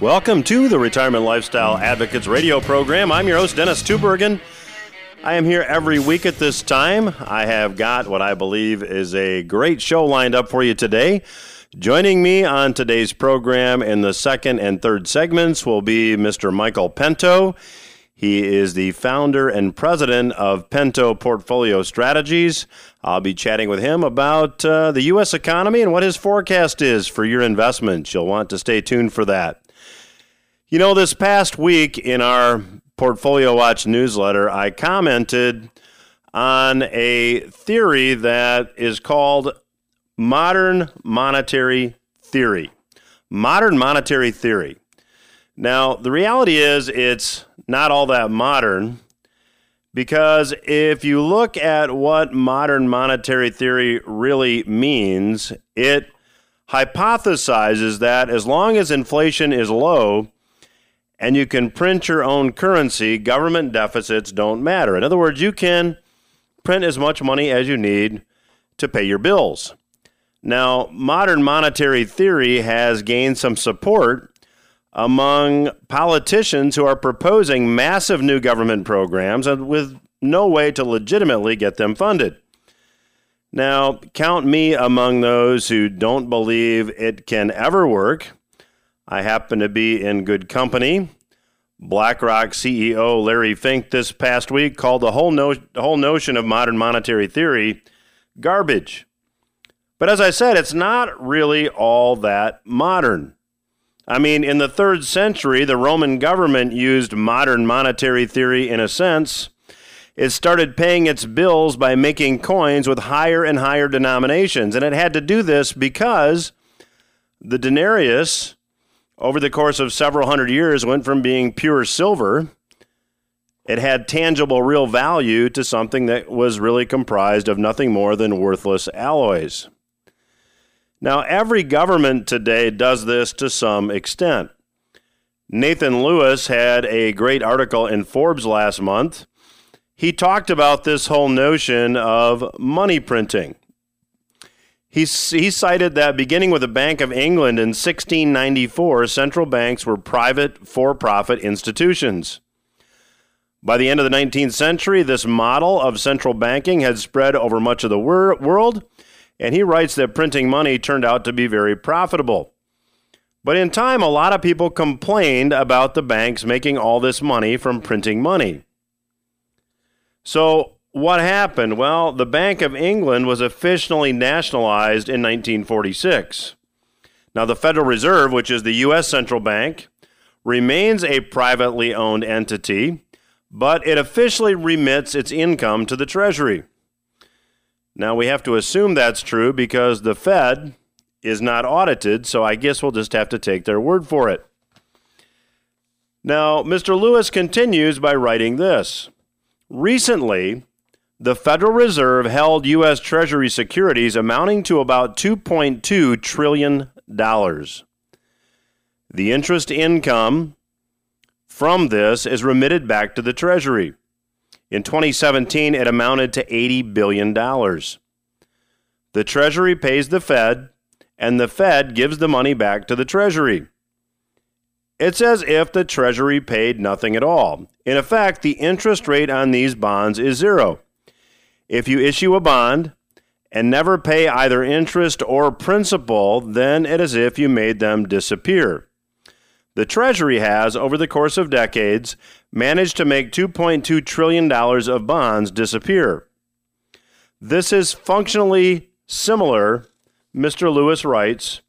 Welcome to the Retirement Lifestyle Advocates radio program. I'm your host, Dennis Tubbergen. I am here every week at this time. I have got what I believe is a great show lined up for you today. Joining me on today's program in the second and third segments will be Mr. Michael Pento. He is the founder and president of Pento Portfolio Strategies. I'll be chatting with him about uh, the U.S. economy and what his forecast is for your investments. You'll want to stay tuned for that. You know, this past week in our Portfolio Watch newsletter, I commented on a theory that is called modern monetary theory. Modern monetary theory. Now, the reality is it's not all that modern because if you look at what modern monetary theory really means, it hypothesizes that as long as inflation is low, and you can print your own currency, government deficits don't matter. In other words, you can print as much money as you need to pay your bills. Now, modern monetary theory has gained some support among politicians who are proposing massive new government programs and with no way to legitimately get them funded. Now, count me among those who don't believe it can ever work. I happen to be in good company. BlackRock CEO Larry Fink this past week called the whole, no- the whole notion of modern monetary theory garbage. But as I said, it's not really all that modern. I mean, in the third century, the Roman government used modern monetary theory in a sense. It started paying its bills by making coins with higher and higher denominations. And it had to do this because the denarius over the course of several hundred years went from being pure silver it had tangible real value to something that was really comprised of nothing more than worthless alloys. Now, every government today does this to some extent. Nathan Lewis had a great article in Forbes last month. He talked about this whole notion of money printing. He, he cited that beginning with the Bank of England in 1694, central banks were private, for profit institutions. By the end of the 19th century, this model of central banking had spread over much of the wor- world, and he writes that printing money turned out to be very profitable. But in time, a lot of people complained about the banks making all this money from printing money. So, what happened? Well, the Bank of England was officially nationalized in 1946. Now, the Federal Reserve, which is the U.S. central bank, remains a privately owned entity, but it officially remits its income to the Treasury. Now, we have to assume that's true because the Fed is not audited, so I guess we'll just have to take their word for it. Now, Mr. Lewis continues by writing this Recently, the Federal Reserve held U.S. Treasury securities amounting to about $2.2 trillion. The interest income from this is remitted back to the Treasury. In 2017, it amounted to $80 billion. The Treasury pays the Fed, and the Fed gives the money back to the Treasury. It's as if the Treasury paid nothing at all. In effect, the interest rate on these bonds is zero. If you issue a bond and never pay either interest or principal, then it is as if you made them disappear. The Treasury has, over the course of decades, managed to make $2.2 trillion of bonds disappear. This is functionally similar, Mr. Lewis writes,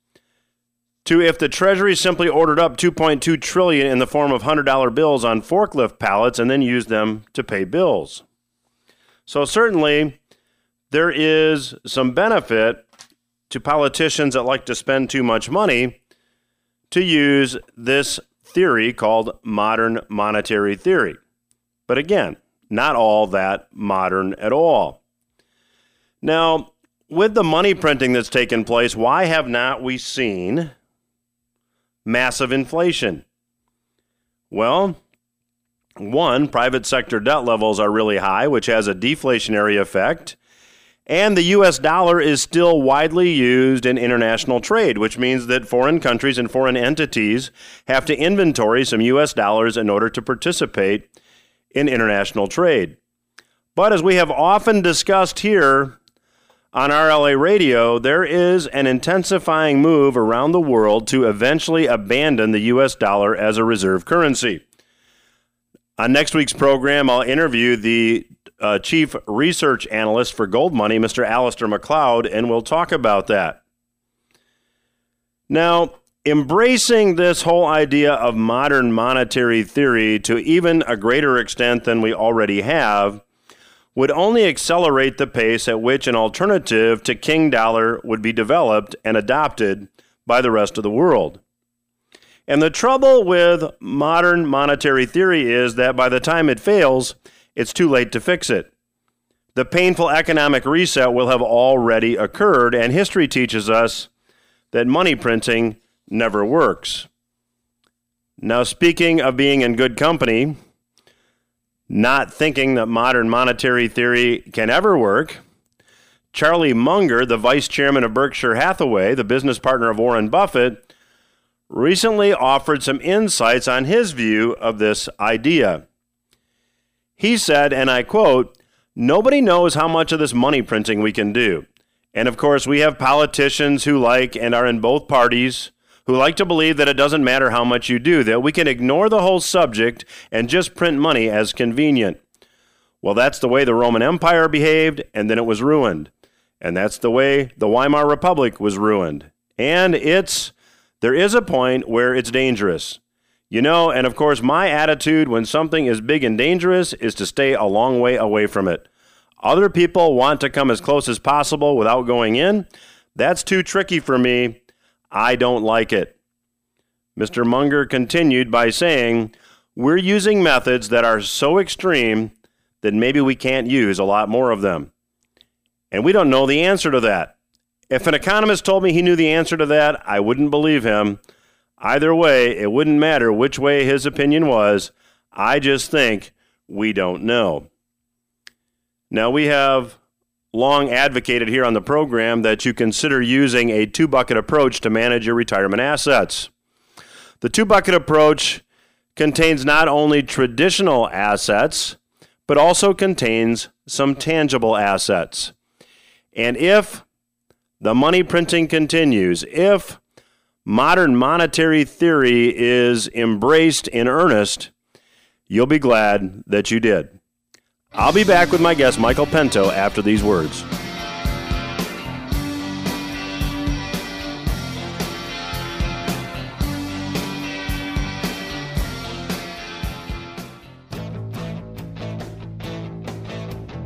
to if the Treasury simply ordered up 2.2 trillion in the form of $100 bills on forklift pallets and then used them to pay bills. So, certainly, there is some benefit to politicians that like to spend too much money to use this theory called modern monetary theory. But again, not all that modern at all. Now, with the money printing that's taken place, why have not we seen massive inflation? Well, One, private sector debt levels are really high, which has a deflationary effect. And the US dollar is still widely used in international trade, which means that foreign countries and foreign entities have to inventory some US dollars in order to participate in international trade. But as we have often discussed here on RLA Radio, there is an intensifying move around the world to eventually abandon the US dollar as a reserve currency. On next week's program, I'll interview the uh, chief research analyst for Gold Money, Mr. Alasdair Macleod, and we'll talk about that. Now, embracing this whole idea of modern monetary theory to even a greater extent than we already have would only accelerate the pace at which an alternative to King Dollar would be developed and adopted by the rest of the world. And the trouble with modern monetary theory is that by the time it fails, it's too late to fix it. The painful economic reset will have already occurred, and history teaches us that money printing never works. Now, speaking of being in good company, not thinking that modern monetary theory can ever work, Charlie Munger, the vice chairman of Berkshire Hathaway, the business partner of Warren Buffett, recently offered some insights on his view of this idea. He said, and I quote, Nobody knows how much of this money printing we can do. And of course, we have politicians who like and are in both parties who like to believe that it doesn't matter how much you do, that we can ignore the whole subject and just print money as convenient. Well, that's the way the Roman Empire behaved, and then it was ruined. And that's the way the Weimar Republic was ruined. And it's, there is a point where it's dangerous. You know, and of course, my attitude when something is big and dangerous is to stay a long way away from it. Other people want to come as close as possible without going in. That's too tricky for me. I don't like it. Mr. Munger continued by saying, We're using methods that are so extreme that maybe we can't use a lot more of them. And we don't know the answer to that. If an economist told me he knew the answer to that, I wouldn't believe him. Either way, it wouldn't matter which way his opinion was. I just think we don't know. Now, we have long advocated here on the program that you consider using a two bucket approach to manage your retirement assets. The two bucket approach contains not only traditional assets, but also contains some tangible assets. And if the money printing continues, if modern monetary theory is embraced in earnest, you'll be glad that you did. I'll be back with my guest, Michael Pento, after these words.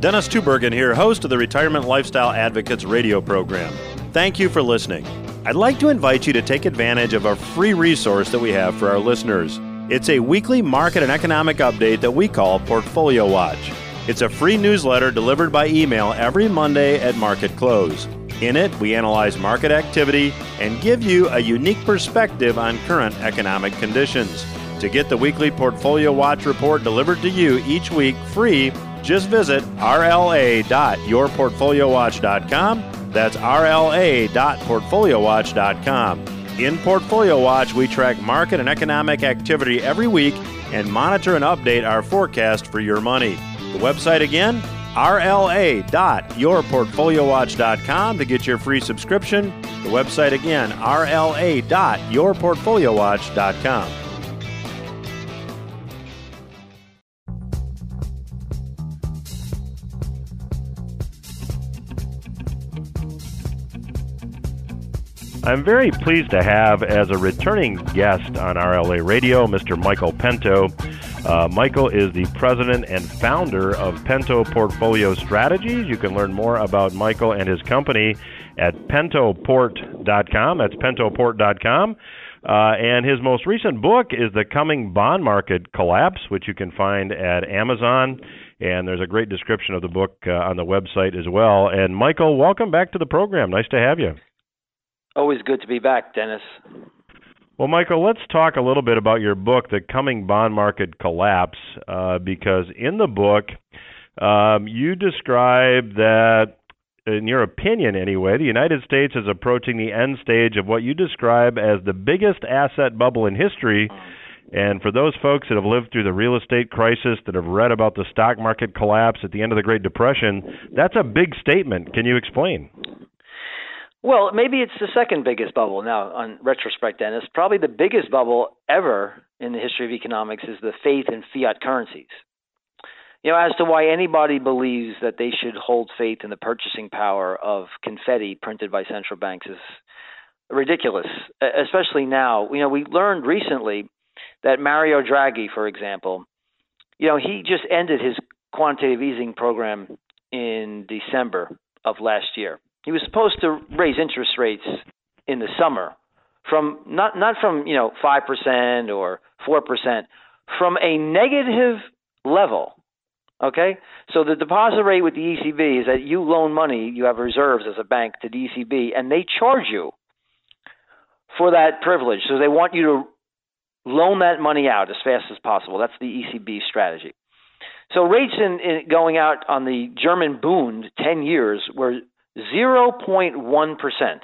Dennis Tubbergen here, host of the Retirement Lifestyle Advocates radio program. Thank you for listening. I'd like to invite you to take advantage of a free resource that we have for our listeners. It's a weekly market and economic update that we call Portfolio Watch. It's a free newsletter delivered by email every Monday at market close. In it, we analyze market activity and give you a unique perspective on current economic conditions. To get the weekly Portfolio Watch report delivered to you each week free, just visit rla.yourportfoliowatch.com. That's rla.portfoliowatch.com. In Portfolio Watch, we track market and economic activity every week and monitor and update our forecast for your money. The website again, rla.yourportfoliowatch.com to get your free subscription. The website again, rla.yourportfoliowatch.com. I'm very pleased to have as a returning guest on RLA Radio Mr. Michael Pento. Uh, Michael is the president and founder of Pento Portfolio Strategies. You can learn more about Michael and his company at pentoport.com. That's pentoport.com. Uh, and his most recent book is The Coming Bond Market Collapse, which you can find at Amazon. And there's a great description of the book uh, on the website as well. And Michael, welcome back to the program. Nice to have you. Always good to be back, Dennis. Well, Michael, let's talk a little bit about your book, The Coming Bond Market Collapse, uh, because in the book, um, you describe that, in your opinion anyway, the United States is approaching the end stage of what you describe as the biggest asset bubble in history. And for those folks that have lived through the real estate crisis, that have read about the stock market collapse at the end of the Great Depression, that's a big statement. Can you explain? Well, maybe it's the second biggest bubble now on retrospect, Dennis. Probably the biggest bubble ever in the history of economics is the faith in fiat currencies. You know, as to why anybody believes that they should hold faith in the purchasing power of confetti printed by central banks is ridiculous, especially now. You know, we learned recently that Mario Draghi, for example, you know, he just ended his quantitative easing program in December of last year. He was supposed to raise interest rates in the summer from not not from, you know, 5% or 4%, from a negative level. Okay? So the deposit rate with the ECB is that you loan money, you have reserves as a bank to the ECB and they charge you for that privilege. So they want you to loan that money out as fast as possible. That's the ECB strategy. So rates in, in going out on the German Bund 10 years were 0.1%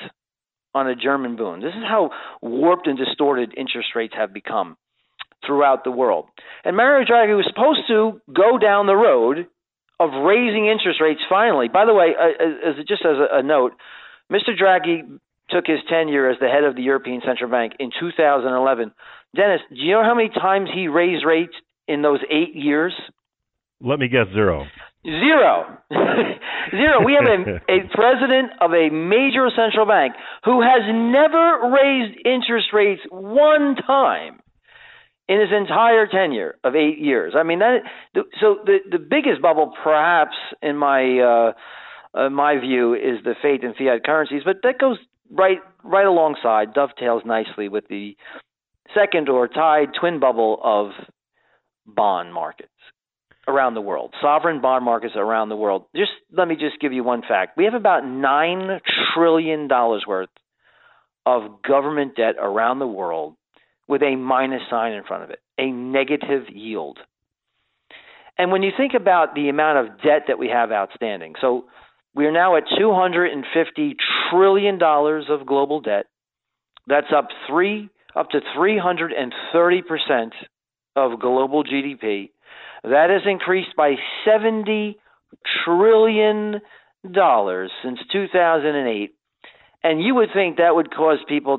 on a German Bund. This is how warped and distorted interest rates have become throughout the world. And Mario Draghi was supposed to go down the road of raising interest rates finally. By the way, uh, as, just as a, a note, Mr. Draghi took his tenure as the head of the European Central Bank in 2011. Dennis, do you know how many times he raised rates in those eight years? Let me guess zero. Zero. Zero. We have a, a president of a major central bank who has never raised interest rates one time in his entire tenure of eight years. I mean, that. So the the biggest bubble, perhaps, in my uh, uh, my view, is the faith in fiat currencies, but that goes right right alongside, dovetails nicely with the second or tied twin bubble of bond markets around the world, sovereign bond markets around the world. Just let me just give you one fact. We have about 9 trillion dollars worth of government debt around the world with a minus sign in front of it, a negative yield. And when you think about the amount of debt that we have outstanding, so we are now at 250 trillion dollars of global debt. That's up 3 up to 330% of global GDP that has increased by 70 trillion dollars since 2008. And you would think that would cause people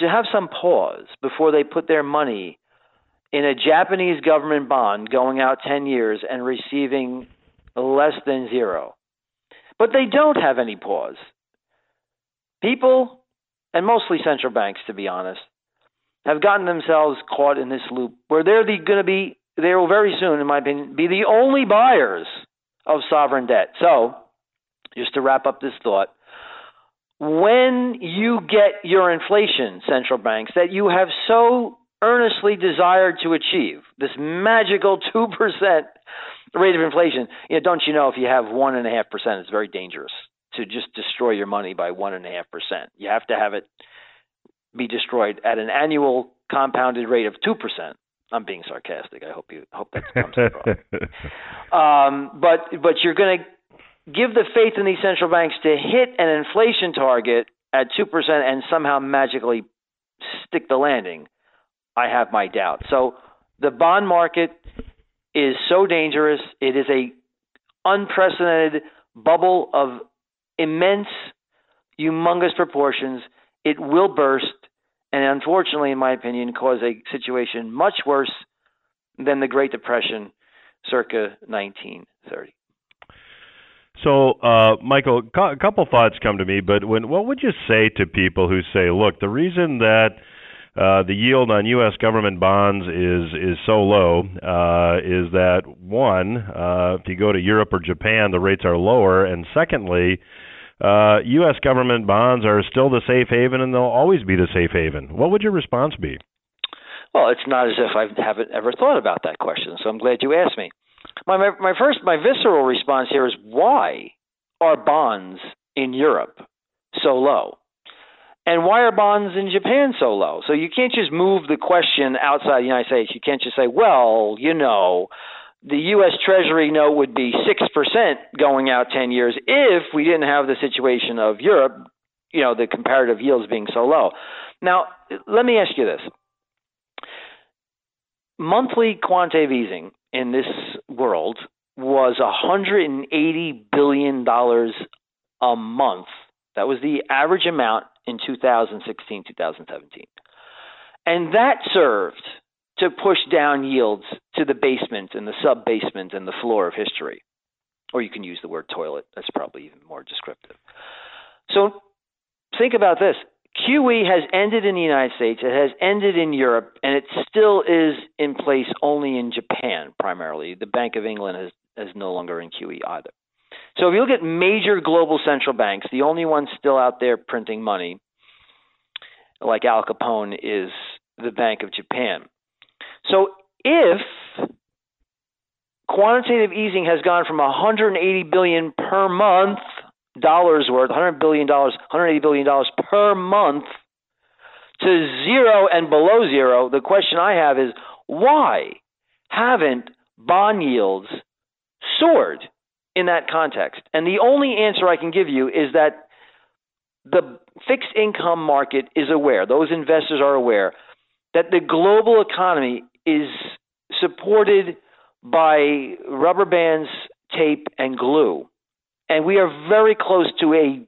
to have some pause before they put their money in a Japanese government bond going out 10 years and receiving less than zero. But they don't have any pause. People, and mostly central banks, to be honest, have gotten themselves caught in this loop where they're the, going to be they will very soon, in my opinion, be the only buyers of sovereign debt. So, just to wrap up this thought, when you get your inflation, central banks, that you have so earnestly desired to achieve, this magical 2% rate of inflation, you know, don't you know if you have 1.5%, it's very dangerous to just destroy your money by 1.5%. You have to have it be destroyed at an annual compounded rate of 2%. I'm being sarcastic. I hope you hope that comes across. um, but but you're going to give the faith in these central banks to hit an inflation target at two percent and somehow magically stick the landing. I have my doubts. So the bond market is so dangerous. It is a unprecedented bubble of immense, humongous proportions. It will burst and unfortunately, in my opinion, caused a situation much worse than the Great Depression circa 1930. So, uh, Michael, a couple thoughts come to me, but when, what would you say to people who say, look, the reason that uh, the yield on U.S. government bonds is is so low uh, is that one, uh, if you go to Europe or Japan, the rates are lower, and secondly, uh, U.S. government bonds are still the safe haven, and they'll always be the safe haven. What would your response be? Well, it's not as if I haven't ever thought about that question, so I'm glad you asked me. My, my, my first, my visceral response here is why are bonds in Europe so low? And why are bonds in Japan so low? So you can't just move the question outside the United States. You can't just say, well, you know, the U.S. Treasury note would be 6% going out 10 years if we didn't have the situation of Europe, you know, the comparative yields being so low. Now, let me ask you this. Monthly quantitative easing in this world was $180 billion a month. That was the average amount in 2016, 2017. And that served to push down yields to the basement and the sub basement and the floor of history. Or you can use the word toilet, that's probably even more descriptive. So think about this QE has ended in the United States, it has ended in Europe, and it still is in place only in Japan primarily. The Bank of England is, is no longer in QE either. So if you look at major global central banks, the only one still out there printing money, like Al Capone, is the Bank of Japan. So if quantitative easing has gone from 180 billion per month dollars worth, 100 billion dollars, 180 billion dollars per month to zero and below zero, the question I have is why haven't bond yields soared in that context? And the only answer I can give you is that the fixed income market is aware, those investors are aware that the global economy is supported by rubber bands, tape, and glue. And we are very close to a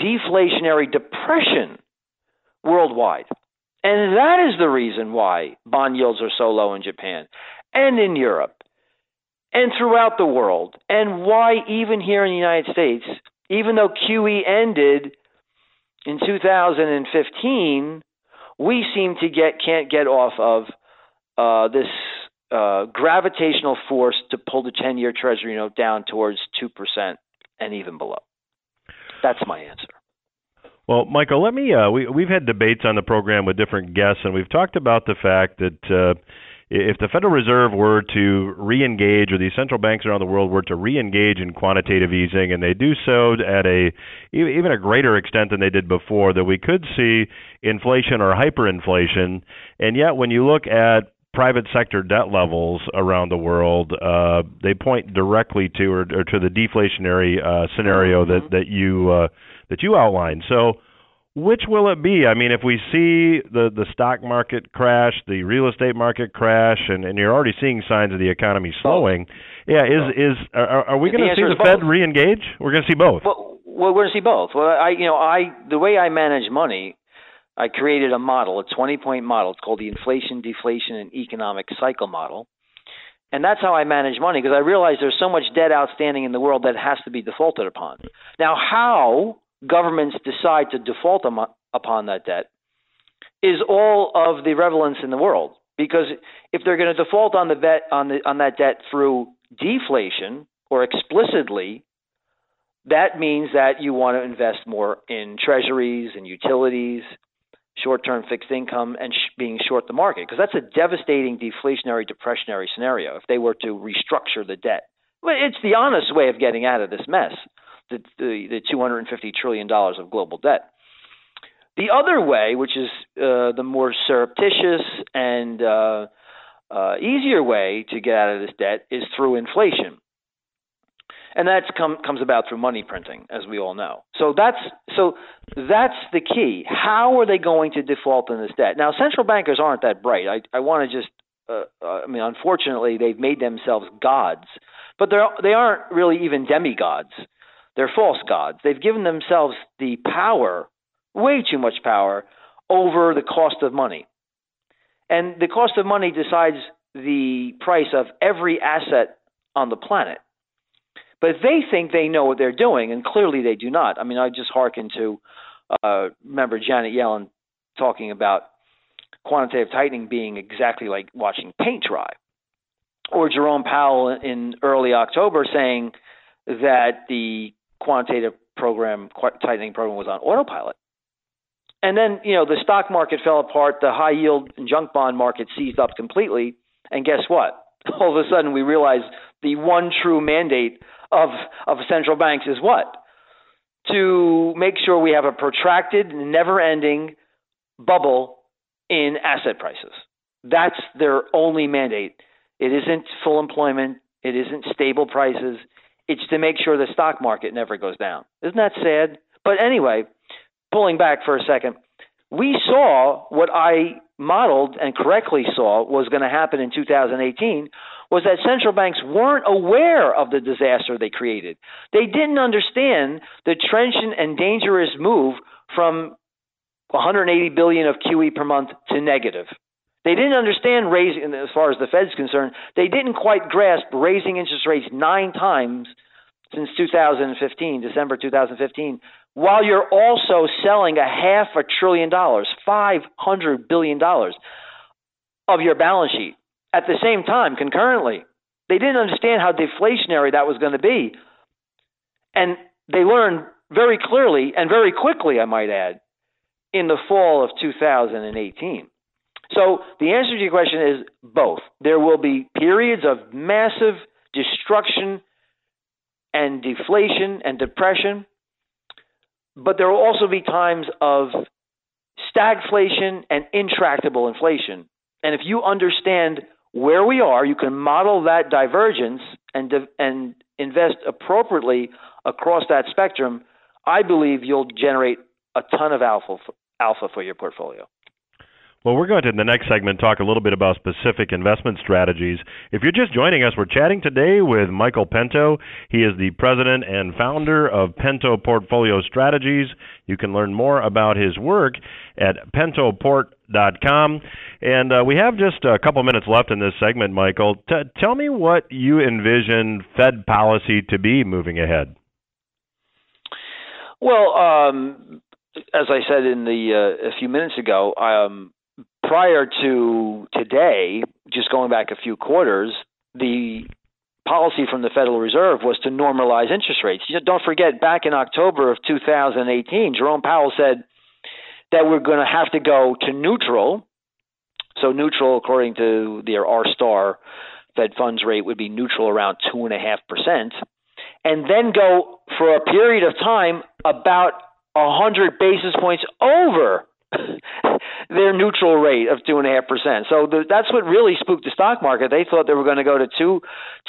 deflationary depression worldwide. And that is the reason why bond yields are so low in Japan and in Europe and throughout the world, and why even here in the United States, even though QE ended in 2015, we seem to get can't get off of uh, this uh, gravitational force to pull the 10-year Treasury note down towards two percent and even below. That's my answer. Well, Michael, let me. Uh, we we've had debates on the program with different guests, and we've talked about the fact that uh, if the Federal Reserve were to re-engage, or these central banks around the world were to re-engage in quantitative easing, and they do so at a even a greater extent than they did before, that we could see inflation or hyperinflation. And yet, when you look at private sector debt levels around the world, uh, they point directly to or, or to the deflationary uh, scenario mm-hmm. that that you uh, that you outlined. So, which will it be? I mean, if we see the the stock market crash, the real estate market crash, and, and you're already seeing signs of the economy slowing, yeah, is is are, are we going to see the Fed re-engage? We're going to see both. Well, well, we're going to see both. Well, I you know I the way I manage money I created a model, a 20 point model. It's called the inflation, deflation, and economic cycle model. And that's how I manage money because I realize there's so much debt outstanding in the world that has to be defaulted upon. Now, how governments decide to default upon that debt is all of the relevance in the world. Because if they're going to default on the debt on the on that debt through deflation or explicitly, that means that you want to invest more in treasuries and utilities short-term fixed income and sh- being short the market because that's a devastating deflationary depressionary scenario if they were to restructure the debt. Well, it's the honest way of getting out of this mess the, the, the 250 trillion dollars of global debt. The other way which is uh, the more surreptitious and uh, uh, easier way to get out of this debt is through inflation and that come, comes about through money printing, as we all know. So that's so that's the key. How are they going to default on this debt? Now, central bankers aren't that bright. I, I want to just, uh, uh, I mean, unfortunately, they've made themselves gods, but they're they aren't really even demigods. They're false gods. They've given themselves the power, way too much power, over the cost of money, and the cost of money decides the price of every asset on the planet. But they think they know what they're doing, and clearly they do not. I mean, I just hearken to uh, remember Janet Yellen talking about quantitative tightening being exactly like watching paint dry, or Jerome Powell in early October saying that the quantitative program, tightening program, was on autopilot. And then, you know, the stock market fell apart, the high yield and junk bond market seized up completely, and guess what? All of a sudden, we realized the one true mandate of of central banks is what to make sure we have a protracted, never ending bubble in asset prices. That's their only mandate. It isn't full employment, it isn't stable prices. It's to make sure the stock market never goes down. Isn't that sad? But anyway, pulling back for a second, we saw what I modeled and correctly saw was going to happen in 2018 was that central banks weren't aware of the disaster they created. They didn't understand the trenchant and dangerous move from 180 billion of QE per month to negative. They didn't understand raising, as far as the Fed's concerned, they didn't quite grasp raising interest rates nine times since 2015, December 2015, while you're also selling a half a trillion dollars, $500 billion of your balance sheet at the same time, concurrently. They didn't understand how deflationary that was going to be. And they learned very clearly and very quickly, I might add, in the fall of 2018. So the answer to your question is both. There will be periods of massive destruction and deflation and depression, but there will also be times of stagflation and intractable inflation. And if you understand where we are, you can model that divergence and and invest appropriately across that spectrum. I believe you'll generate a ton of alpha alpha for your portfolio. Well, we're going to, in the next segment, talk a little bit about specific investment strategies. If you're just joining us, we're chatting today with Michael Pento. He is the president and founder of Pento Portfolio Strategies. You can learn more about his work at pentoport.com. And uh, we have just a couple minutes left in this segment, Michael. T- tell me what you envision Fed policy to be moving ahead. Well, um, as I said in the uh, a few minutes ago, um, prior to today, just going back a few quarters, the policy from the Federal Reserve was to normalize interest rates. You Don't forget, back in October of 2018, Jerome Powell said that we're going to have to go to neutral. So neutral, according to their R star Fed funds rate, would be neutral around two and a half percent, and then go for a period of time about hundred basis points over their neutral rate of two and a half percent. So the, that's what really spooked the stock market. They thought they were going to go to two,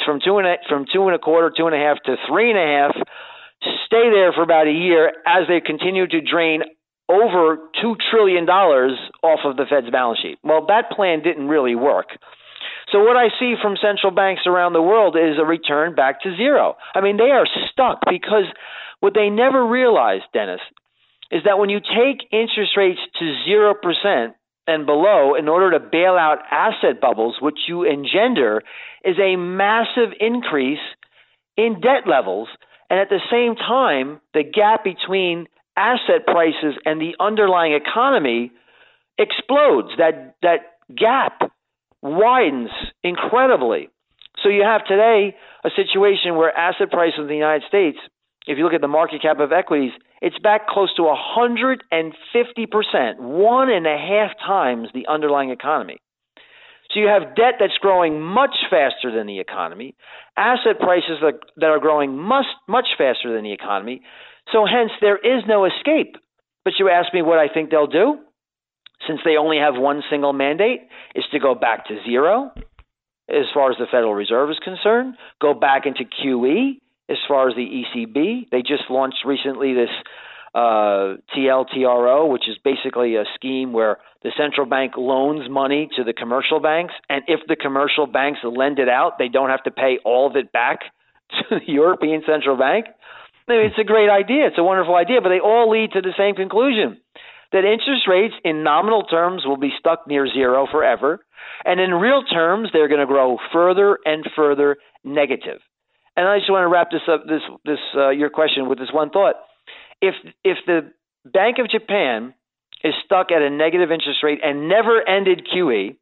from two and a, from two and a quarter, two and a half to three and a half, stay there for about a year as they continue to drain over two trillion dollars off of the Fed's balance sheet. Well, that plan didn't really work. So what I see from central banks around the world is a return back to zero. I mean, they are stuck because what they never realized, Dennis, is that when you take interest rates to 0% and below in order to bail out asset bubbles, which you engender is a massive increase in debt levels. And at the same time, the gap between asset prices and the underlying economy explodes. That, that gap widens incredibly. So you have today a situation where asset prices in the United States, if you look at the market cap of equities, it's back close to 150%, one and a half times the underlying economy. So you have debt that's growing much faster than the economy, asset prices that, that are growing much, much faster than the economy. So hence, there is no escape. But you ask me what I think they'll do? Since they only have one single mandate, is to go back to zero as far as the Federal Reserve is concerned, go back into QE, as far as the ECB. They just launched recently this uh, TLTRO, which is basically a scheme where the central bank loans money to the commercial banks, and if the commercial banks lend it out, they don't have to pay all of it back to the European Central Bank. I mean, it's a great idea. It's a wonderful idea, but they all lead to the same conclusion that interest rates in nominal terms will be stuck near zero forever, and in real terms, they're going to grow further and further negative. And I just want to wrap this up, this this uh, your question with this one thought. If if the Bank of Japan is stuck at a negative interest rate and never ended QE,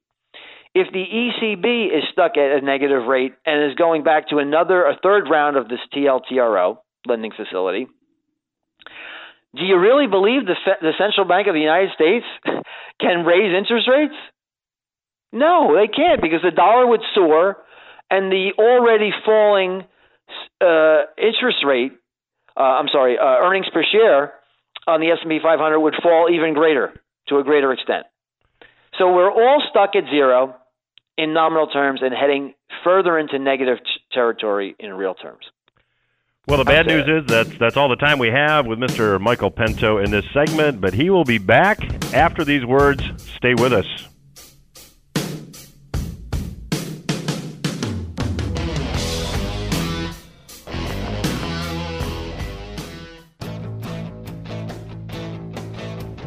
if the ECB is stuck at a negative rate and is going back to another a third round of this TLTRO lending facility, do you really believe the the central bank of the United States can raise interest rates? No, they can't because the dollar would soar and the already falling uh, interest rate uh, I'm sorry, uh, earnings per share on the S&P 500 would fall even greater to a greater extent. So we're all stuck at zero in nominal terms and heading further into negative t- territory in real terms. Well, the bad news is that's that's all the time we have with Mr. Michael Pento in this segment, but he will be back after these words. Stay with us.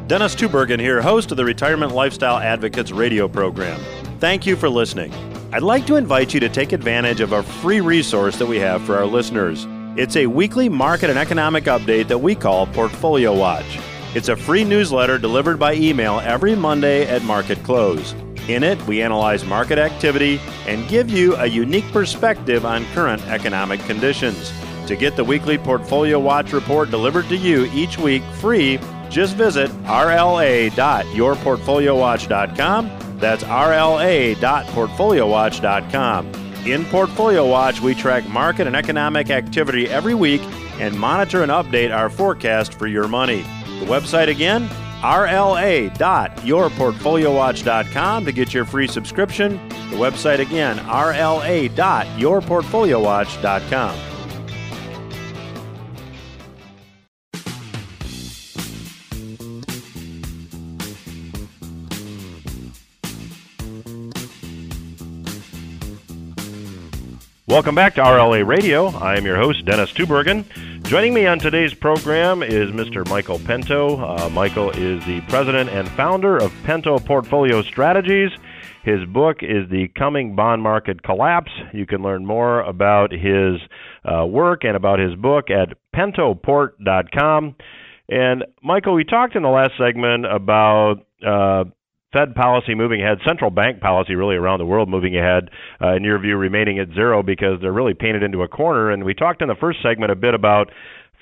Dennis Tubbergen here, host of the Retirement Lifestyle Advocates radio program. Thank you for listening. I'd like to invite you to take advantage of a free resource that we have for our listeners. It's a weekly market and economic update that we call Portfolio Watch. It's a free newsletter delivered by email every Monday at market close. In it, we analyze market activity and give you a unique perspective on current economic conditions. To get the weekly Portfolio Watch report delivered to you each week free, just visit rla.yourportfoliowatch.com. That's rla.portfoliowatch.com. In Portfolio Watch, we track market and economic activity every week and monitor and update our forecast for your money. The website again, rla.yourportfoliowatch.com to get your free subscription. The website again, rla.yourportfoliowatch.com. Welcome back to RLA Radio. I am your host, Dennis Tubbergen. Joining me on today's program is Mr. Michael Pento. Uh, Michael is the president and founder of Pento Portfolio Strategies. His book is The Coming Bond Market Collapse. You can learn more about his uh, work and about his book at pentoport.com. And Michael, we talked in the last segment about uh, Fed policy moving ahead, central bank policy really around the world moving ahead, uh, in your view, remaining at zero because they're really painted into a corner. And we talked in the first segment a bit about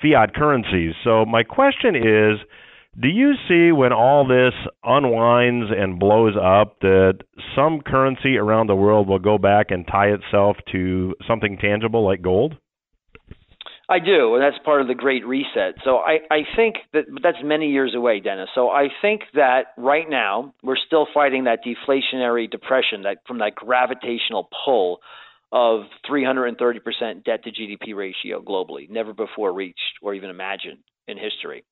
fiat currencies. So, my question is do you see when all this unwinds and blows up that some currency around the world will go back and tie itself to something tangible like gold? I do, and that's part of the Great Reset. So I, I think that that's many years away, Dennis. So I think that right now we're still fighting that deflationary depression that from that gravitational pull of 330% debt to GDP ratio globally, never before reached or even imagined in history.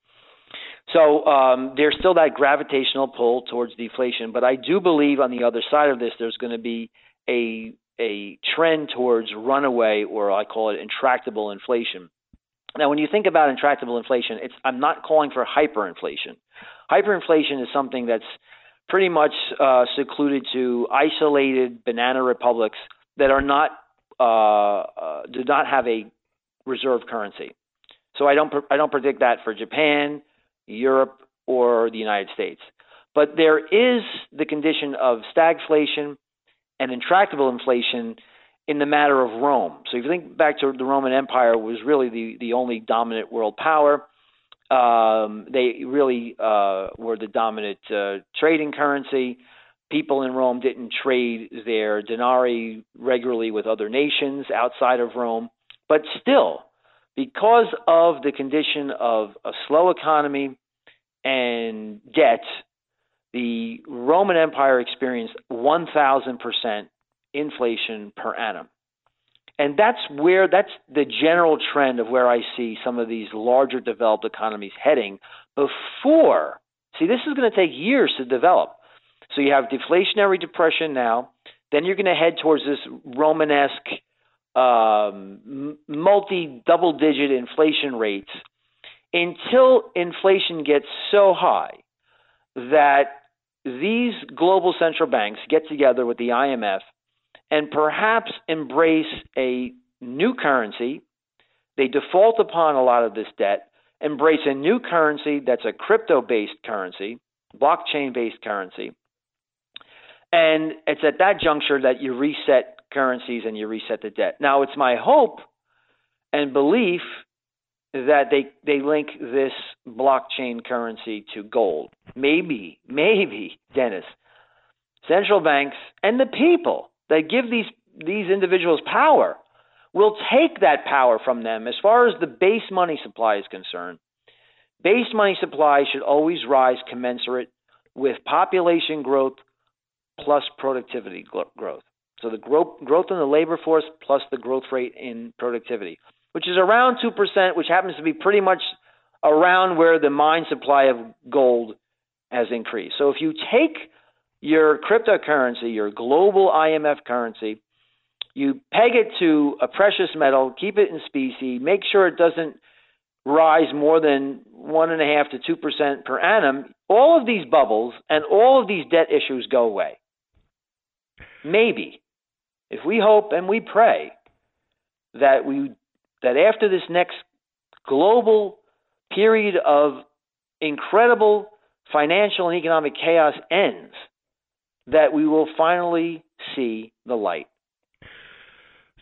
So um, there's still that gravitational pull towards deflation, but I do believe on the other side of this, there's going to be a a trend towards runaway, or I call it intractable inflation. Now, when you think about intractable inflation, it's I'm not calling for hyperinflation. Hyperinflation is something that's pretty much uh, secluded to isolated banana republics that are not uh, uh, do not have a reserve currency. So I don't I don't predict that for Japan, Europe, or the United States. But there is the condition of stagflation and intractable inflation in the matter of Rome. So if you think back to the Roman Empire was really the, the only dominant world power. Um, they really uh, were the dominant uh, trading currency. People in Rome didn't trade their denarii regularly with other nations outside of Rome. But still, because of the condition of a slow economy and debt, the Roman Empire experienced 1,000% inflation per annum. And that's where that's the general trend of where I see some of these larger developed economies heading before. See, this is going to take years to develop. So you have deflationary depression now, then you're going to head towards this Romanesque um, multi double digit inflation rates until inflation gets so high that these global central banks get together with the IMF and perhaps embrace a new currency. They default upon a lot of this debt, embrace a new currency that's a crypto based currency, blockchain based currency. And it's at that juncture that you reset currencies and you reset the debt. Now, it's my hope and belief that they they link this blockchain currency to gold. Maybe, maybe, Dennis, central banks and the people that give these these individuals power will take that power from them. As far as the base money supply is concerned, base money supply should always rise commensurate with population growth plus productivity growth. So the growth, growth in the labor force plus the growth rate in productivity, which is around 2%, which happens to be pretty much around where the mine supply of gold has increased. So if you take your cryptocurrency, your global IMF currency, you peg it to a precious metal, keep it in specie, make sure it doesn't rise more than one and a half to two percent per annum, all of these bubbles and all of these debt issues go away. Maybe, if we hope and we pray that we that after this next global period of incredible financial and economic chaos ends, that we will finally see the light.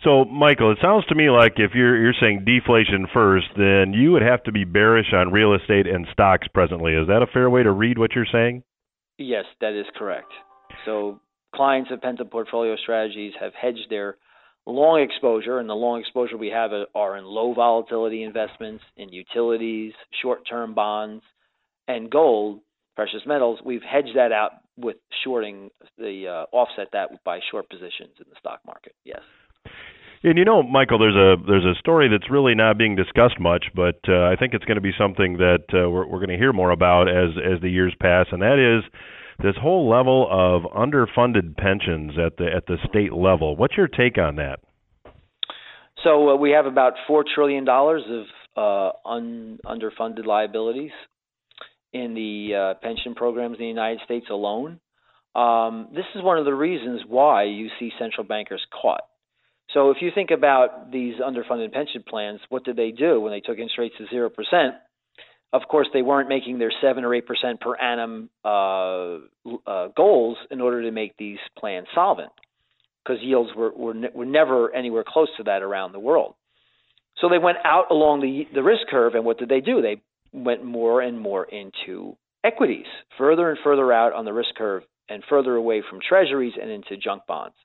So, Michael, it sounds to me like if you're you're saying deflation first, then you would have to be bearish on real estate and stocks presently. Is that a fair way to read what you're saying? Yes, that is correct. So, clients of Pento Portfolio Strategies have hedged their long exposure, and the long exposure we have are in low volatility investments, in utilities, short-term bonds, and gold, precious metals. We've hedged that out with shorting the uh, offset that by short positions in the stock market. Yes. And you know, Michael, there's a there's a story that's really not being discussed much, but uh, I think it's going to be something that uh, we're, we're going to hear more about as as the years pass, and that is this whole level of underfunded pensions at the at the state level. What's your take on that? So uh, we have about four trillion dollars of uh, un, underfunded liabilities in the uh, pension programs in the United States alone. Um, this is one of the reasons why you see central bankers caught so if you think about these underfunded pension plans, what did they do when they took interest rates to zero percent? Of course, they weren't making their seven or eight percent per annum uh, uh, goals in order to make these plans solvent, because yields were, were ne- were never anywhere close to that around the world. So they went out along the the risk curve, and what did they do? They went more and more into equities, further and further out on the risk curve, and further away from treasuries and into junk bonds.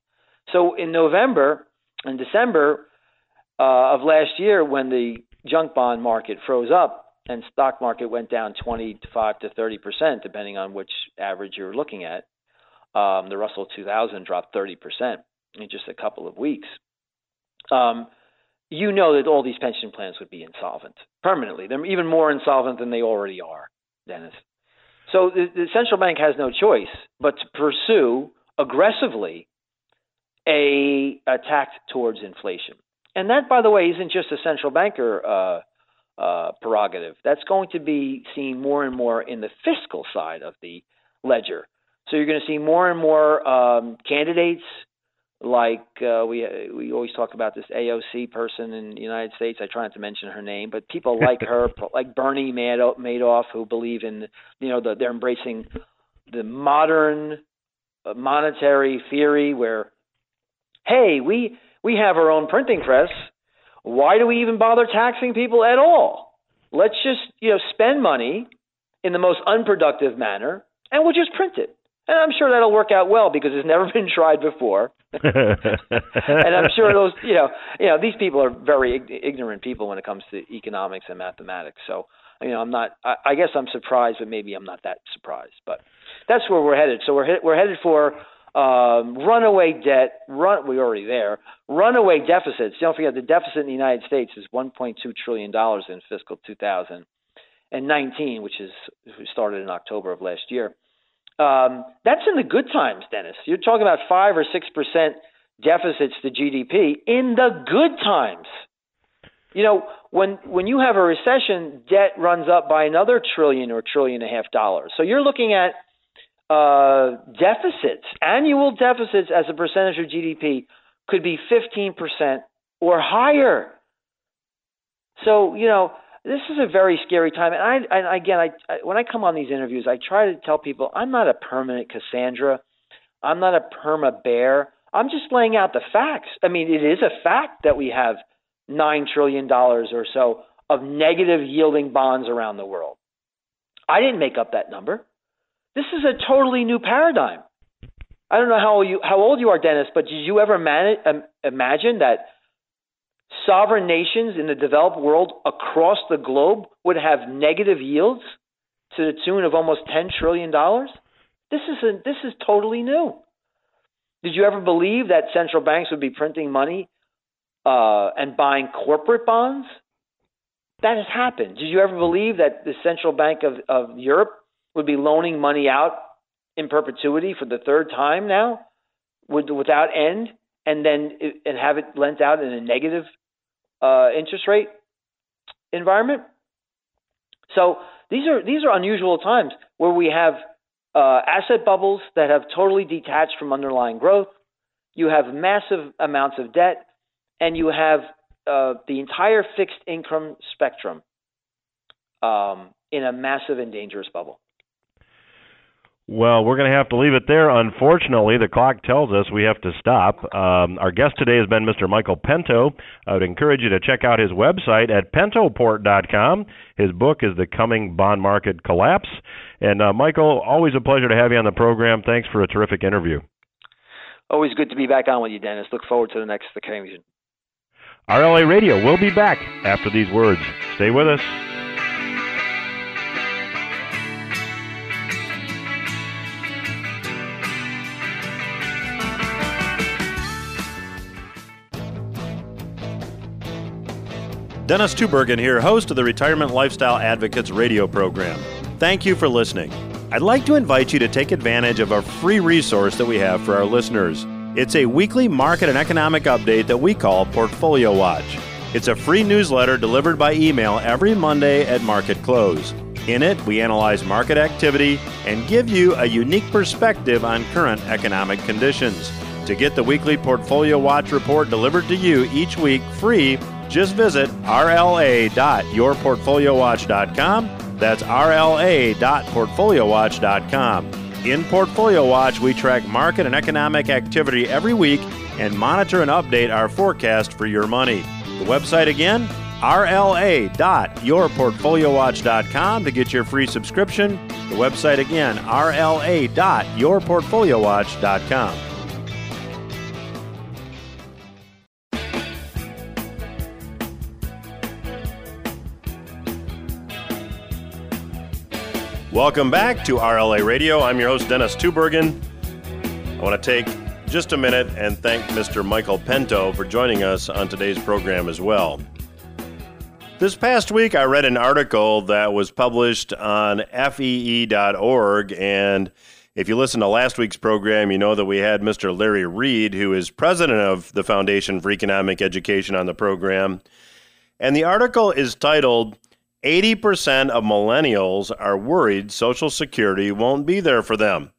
So in November, in December uh, of last year, when the junk bond market froze up and stock market went down 25 to 30 percent, depending on which average you're looking at, um, the Russell 2000 dropped 30 percent in just a couple of weeks. Um, you know that all these pension plans would be insolvent permanently. They're even more insolvent than they already are, Dennis. So the, the central bank has no choice but to pursue aggressively a attack towards inflation. And that, by the way, isn't just a central banker uh, uh, prerogative. That's going to be seen more and more in the fiscal side of the ledger. So you're going to see more and more um, candidates like uh, we we always talk about this AOC person in the United States. I try not to mention her name, but people like her, like Bernie Madoff, who believe in you know the, they're embracing the modern uh, monetary theory where hey, we we have our own printing press. Why do we even bother taxing people at all? Let's just, you know, spend money in the most unproductive manner and we'll just print it. And I'm sure that'll work out well because it's never been tried before. and I'm sure those, you know, you know, these people are very ignorant people when it comes to economics and mathematics. So, you know, I'm not. I, I guess I'm surprised, but maybe I'm not that surprised. But that's where we're headed. So we're he- we're headed for um, runaway debt, run, we're already there. Runaway deficits. Don't forget the deficit in the United States is 1.2 trillion dollars in fiscal 2019, which is started in October of last year. Um, that's in the good times, Dennis. You're talking about five or six percent deficits to GDP in the good times. You know, when when you have a recession, debt runs up by another trillion or trillion and a half dollars. So you're looking at uh, deficits, annual deficits as a percentage of GDP could be 15% or higher. So, you know, this is a very scary time. And I, again, I, I, when I come on these interviews, I try to tell people I'm not a permanent Cassandra. I'm not a perma bear. I'm just laying out the facts. I mean, it is a fact that we have $9 trillion or so of negative yielding bonds around the world. I didn't make up that number. This is a totally new paradigm. I don't know how you how old you are, Dennis, but did you ever man, um, imagine that sovereign nations in the developed world across the globe would have negative yields to the tune of almost $10 trillion? This is, a, this is totally new. Did you ever believe that central banks would be printing money uh, and buying corporate bonds? That has happened. Did you ever believe that the central bank of, of Europe would be loaning money out in perpetuity for the third time now, with, without end, and then and have it lent out in a negative uh, interest rate environment? So these are these are unusual times where we have uh, asset bubbles that have totally detached from underlying growth. You have massive amounts of debt, and you have uh, the entire fixed income spectrum um, in a massive and dangerous bubble. Well, we're going to have to leave it there. Unfortunately, the clock tells us we have to stop. Um, our guest today has been Mr. Michael Pento. I would encourage you to check out his website at pentoport.com. His book is The Coming Bond Market Collapse. And, uh, Michael, always a pleasure to have you on the program. Thanks for a terrific interview. Always good to be back on with you, Dennis. Look forward to the next occasion. RLA Radio will be back after these words. Stay with us. Dennis Tubbergen here, host of the Retirement Lifestyle Advocates radio program. Thank you for listening. I'd like to invite you to take advantage of a free resource that we have for our listeners. It's a weekly market and economic update that we call Portfolio Watch. It's a free newsletter delivered by email every Monday at market close. In it, we analyze market activity and give you a unique perspective on current economic conditions. To get the weekly Portfolio Watch report delivered to you each week free, just visit rla.yourportfoliowatch.com. That's rla.portfoliowatch.com. In Portfolio Watch, we track market and economic activity every week and monitor and update our forecast for your money. The website again, rla.yourportfoliowatch.com to get your free subscription. The website again, rla.yourportfoliowatch.com. Welcome back to RLA Radio. I'm your host, Dennis Tubbergen. I want to take just a minute and thank Mr. Michael Pento for joining us on today's program as well. This past week, I read an article that was published on FEE.org. And if you listen to last week's program, you know that we had Mr. Larry Reed, who is president of the Foundation for Economic Education, on the program. And the article is titled 80% of millennials are worried Social Security won't be there for them.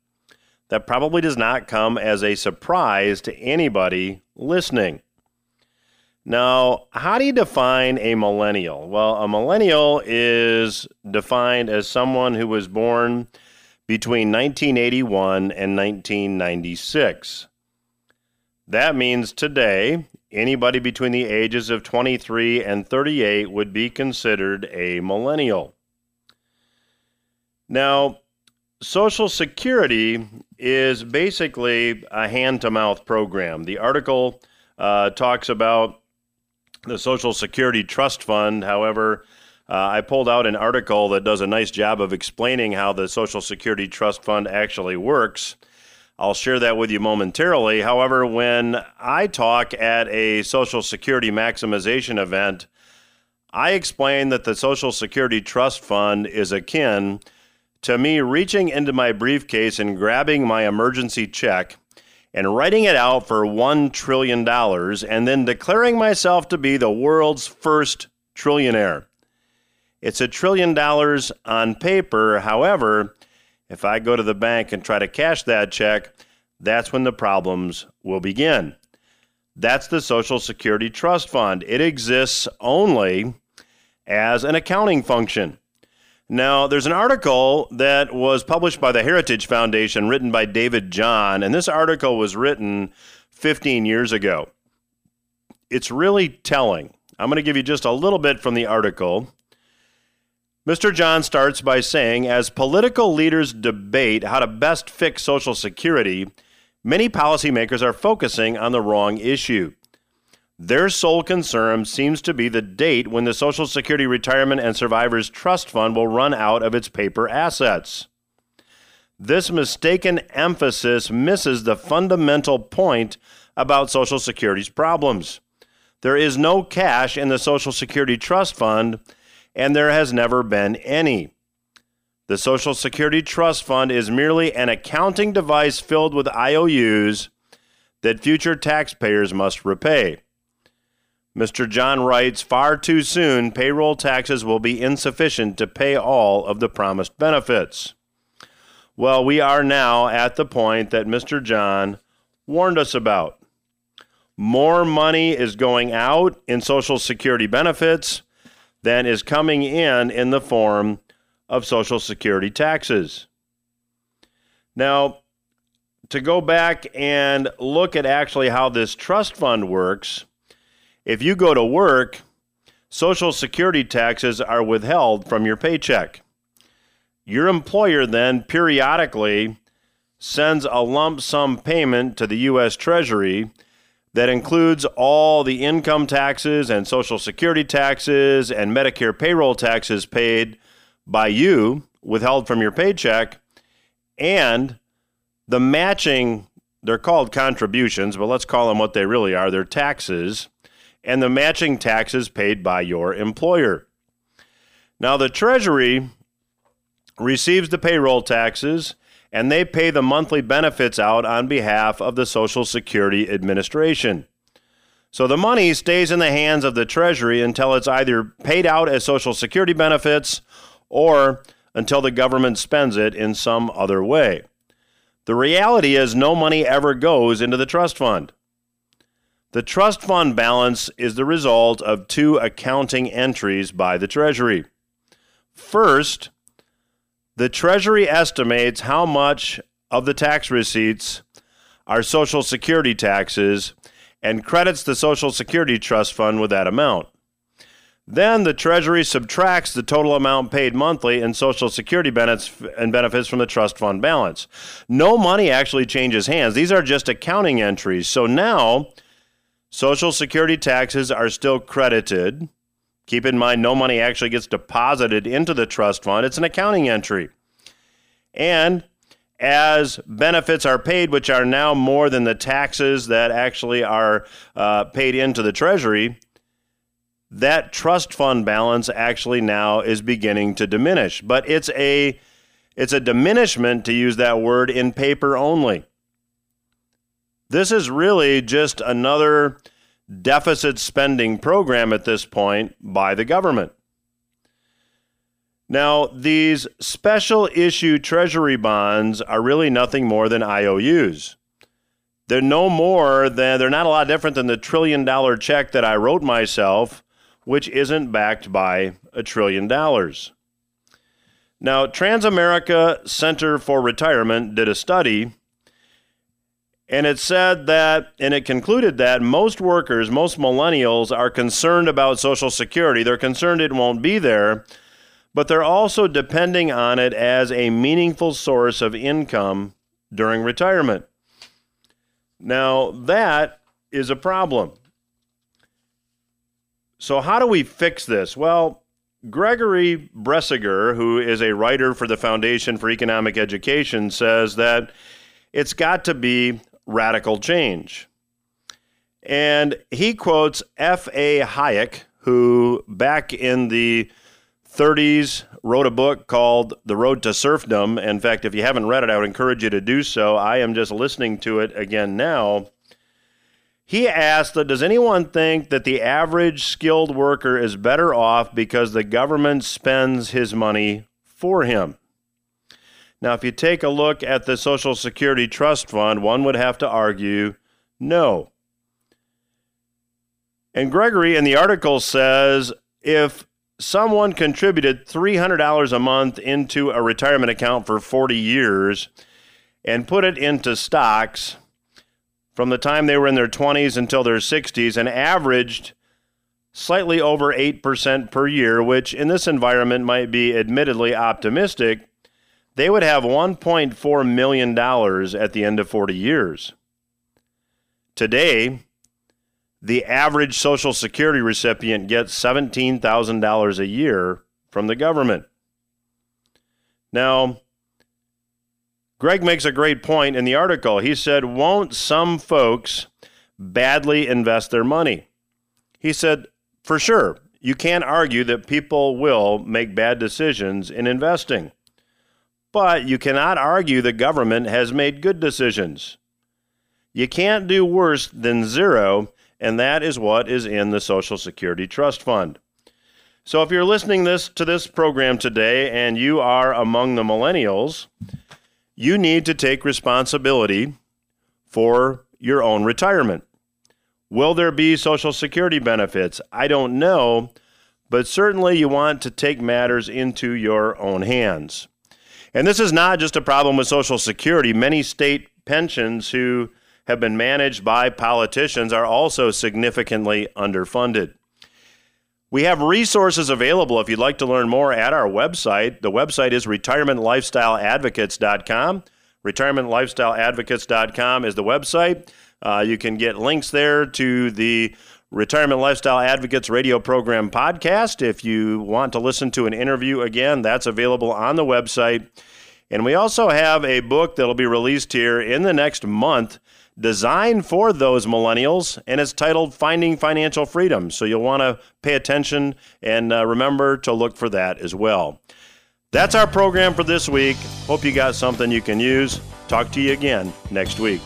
That probably does not come as a surprise to anybody listening. Now, how do you define a millennial? Well, a millennial is defined as someone who was born between 1981 and 1996. That means today, anybody between the ages of 23 and 38 would be considered a millennial. Now, Social Security is basically a hand to mouth program. The article uh, talks about the Social Security Trust Fund. However, uh, I pulled out an article that does a nice job of explaining how the Social Security Trust Fund actually works. I'll share that with you momentarily. However, when I talk at a Social Security maximization event, I explain that the Social Security Trust Fund is akin to me reaching into my briefcase and grabbing my emergency check and writing it out for $1 trillion and then declaring myself to be the world's first trillionaire. It's a trillion dollars on paper. However, if I go to the bank and try to cash that check, that's when the problems will begin. That's the Social Security Trust Fund. It exists only as an accounting function. Now, there's an article that was published by the Heritage Foundation written by David John, and this article was written 15 years ago. It's really telling. I'm going to give you just a little bit from the article. Mr. John starts by saying As political leaders debate how to best fix Social Security, many policymakers are focusing on the wrong issue. Their sole concern seems to be the date when the Social Security Retirement and Survivors Trust Fund will run out of its paper assets. This mistaken emphasis misses the fundamental point about Social Security's problems. There is no cash in the Social Security Trust Fund, and there has never been any. The Social Security Trust Fund is merely an accounting device filled with IOUs that future taxpayers must repay. Mr. John writes Far too soon, payroll taxes will be insufficient to pay all of the promised benefits. Well, we are now at the point that Mr. John warned us about. More money is going out in Social Security benefits than is coming in in the form of Social Security taxes. Now, to go back and look at actually how this trust fund works, if you go to work, Social Security taxes are withheld from your paycheck. Your employer then periodically sends a lump sum payment to the U.S. Treasury that includes all the income taxes and Social Security taxes and Medicare payroll taxes paid by you, withheld from your paycheck, and the matching, they're called contributions, but let's call them what they really are. They're taxes and the matching taxes paid by your employer. Now, the Treasury receives the payroll taxes and they pay the monthly benefits out on behalf of the Social Security Administration. So the money stays in the hands of the Treasury until it's either paid out as Social Security benefits or until the government spends it in some other way. The reality is, no money ever goes into the trust fund. The trust fund balance is the result of two accounting entries by the Treasury. First, the Treasury estimates how much of the tax receipts are Social Security taxes and credits the Social Security Trust Fund with that amount. Then the Treasury subtracts the total amount paid monthly in Social Security benefits and benefits from the trust fund balance. No money actually changes hands. These are just accounting entries. So now Social Security taxes are still credited. Keep in mind, no money actually gets deposited into the trust fund, it's an accounting entry. And as benefits are paid, which are now more than the taxes that actually are uh, paid into the Treasury, that trust fund balance actually now is beginning to diminish. But it's a it's a diminishment to use that word in paper only. This is really just another deficit spending program at this point by the government. Now, these special issue treasury bonds are really nothing more than IOUs. They're no more than, they're not a lot different than the trillion dollar check that I wrote myself, which isn't backed by a trillion dollars. Now, Transamerica Center for Retirement did a study and it said that, and it concluded that most workers, most millennials, are concerned about Social Security. They're concerned it won't be there, but they're also depending on it as a meaningful source of income during retirement. Now, that is a problem. So, how do we fix this? Well, Gregory Bresiger, who is a writer for the Foundation for Economic Education, says that it's got to be radical change. And he quotes F.A. Hayek, who back in the 30s wrote a book called The Road to Serfdom. In fact, if you haven't read it, I would encourage you to do so. I am just listening to it again now. He asked that does anyone think that the average skilled worker is better off because the government spends his money for him? Now, if you take a look at the Social Security Trust Fund, one would have to argue no. And Gregory in the article says if someone contributed $300 a month into a retirement account for 40 years and put it into stocks from the time they were in their 20s until their 60s and averaged slightly over 8% per year, which in this environment might be admittedly optimistic, they would have $1.4 million at the end of 40 years. Today, the average Social Security recipient gets $17,000 a year from the government. Now, Greg makes a great point in the article. He said, Won't some folks badly invest their money? He said, For sure, you can't argue that people will make bad decisions in investing. But you cannot argue the government has made good decisions. You can't do worse than zero, and that is what is in the Social Security Trust Fund. So if you're listening this to this program today and you are among the millennials, you need to take responsibility for your own retirement. Will there be Social Security benefits? I don't know, but certainly you want to take matters into your own hands. And this is not just a problem with Social Security. Many state pensions who have been managed by politicians are also significantly underfunded. We have resources available if you'd like to learn more at our website. The website is retirementlifestyleadvocates.com. Retirementlifestyleadvocates.com is the website. Uh, you can get links there to the Retirement Lifestyle Advocates radio program podcast. If you want to listen to an interview again, that's available on the website. And we also have a book that'll be released here in the next month designed for those millennials, and it's titled Finding Financial Freedom. So you'll want to pay attention and uh, remember to look for that as well. That's our program for this week. Hope you got something you can use. Talk to you again next week.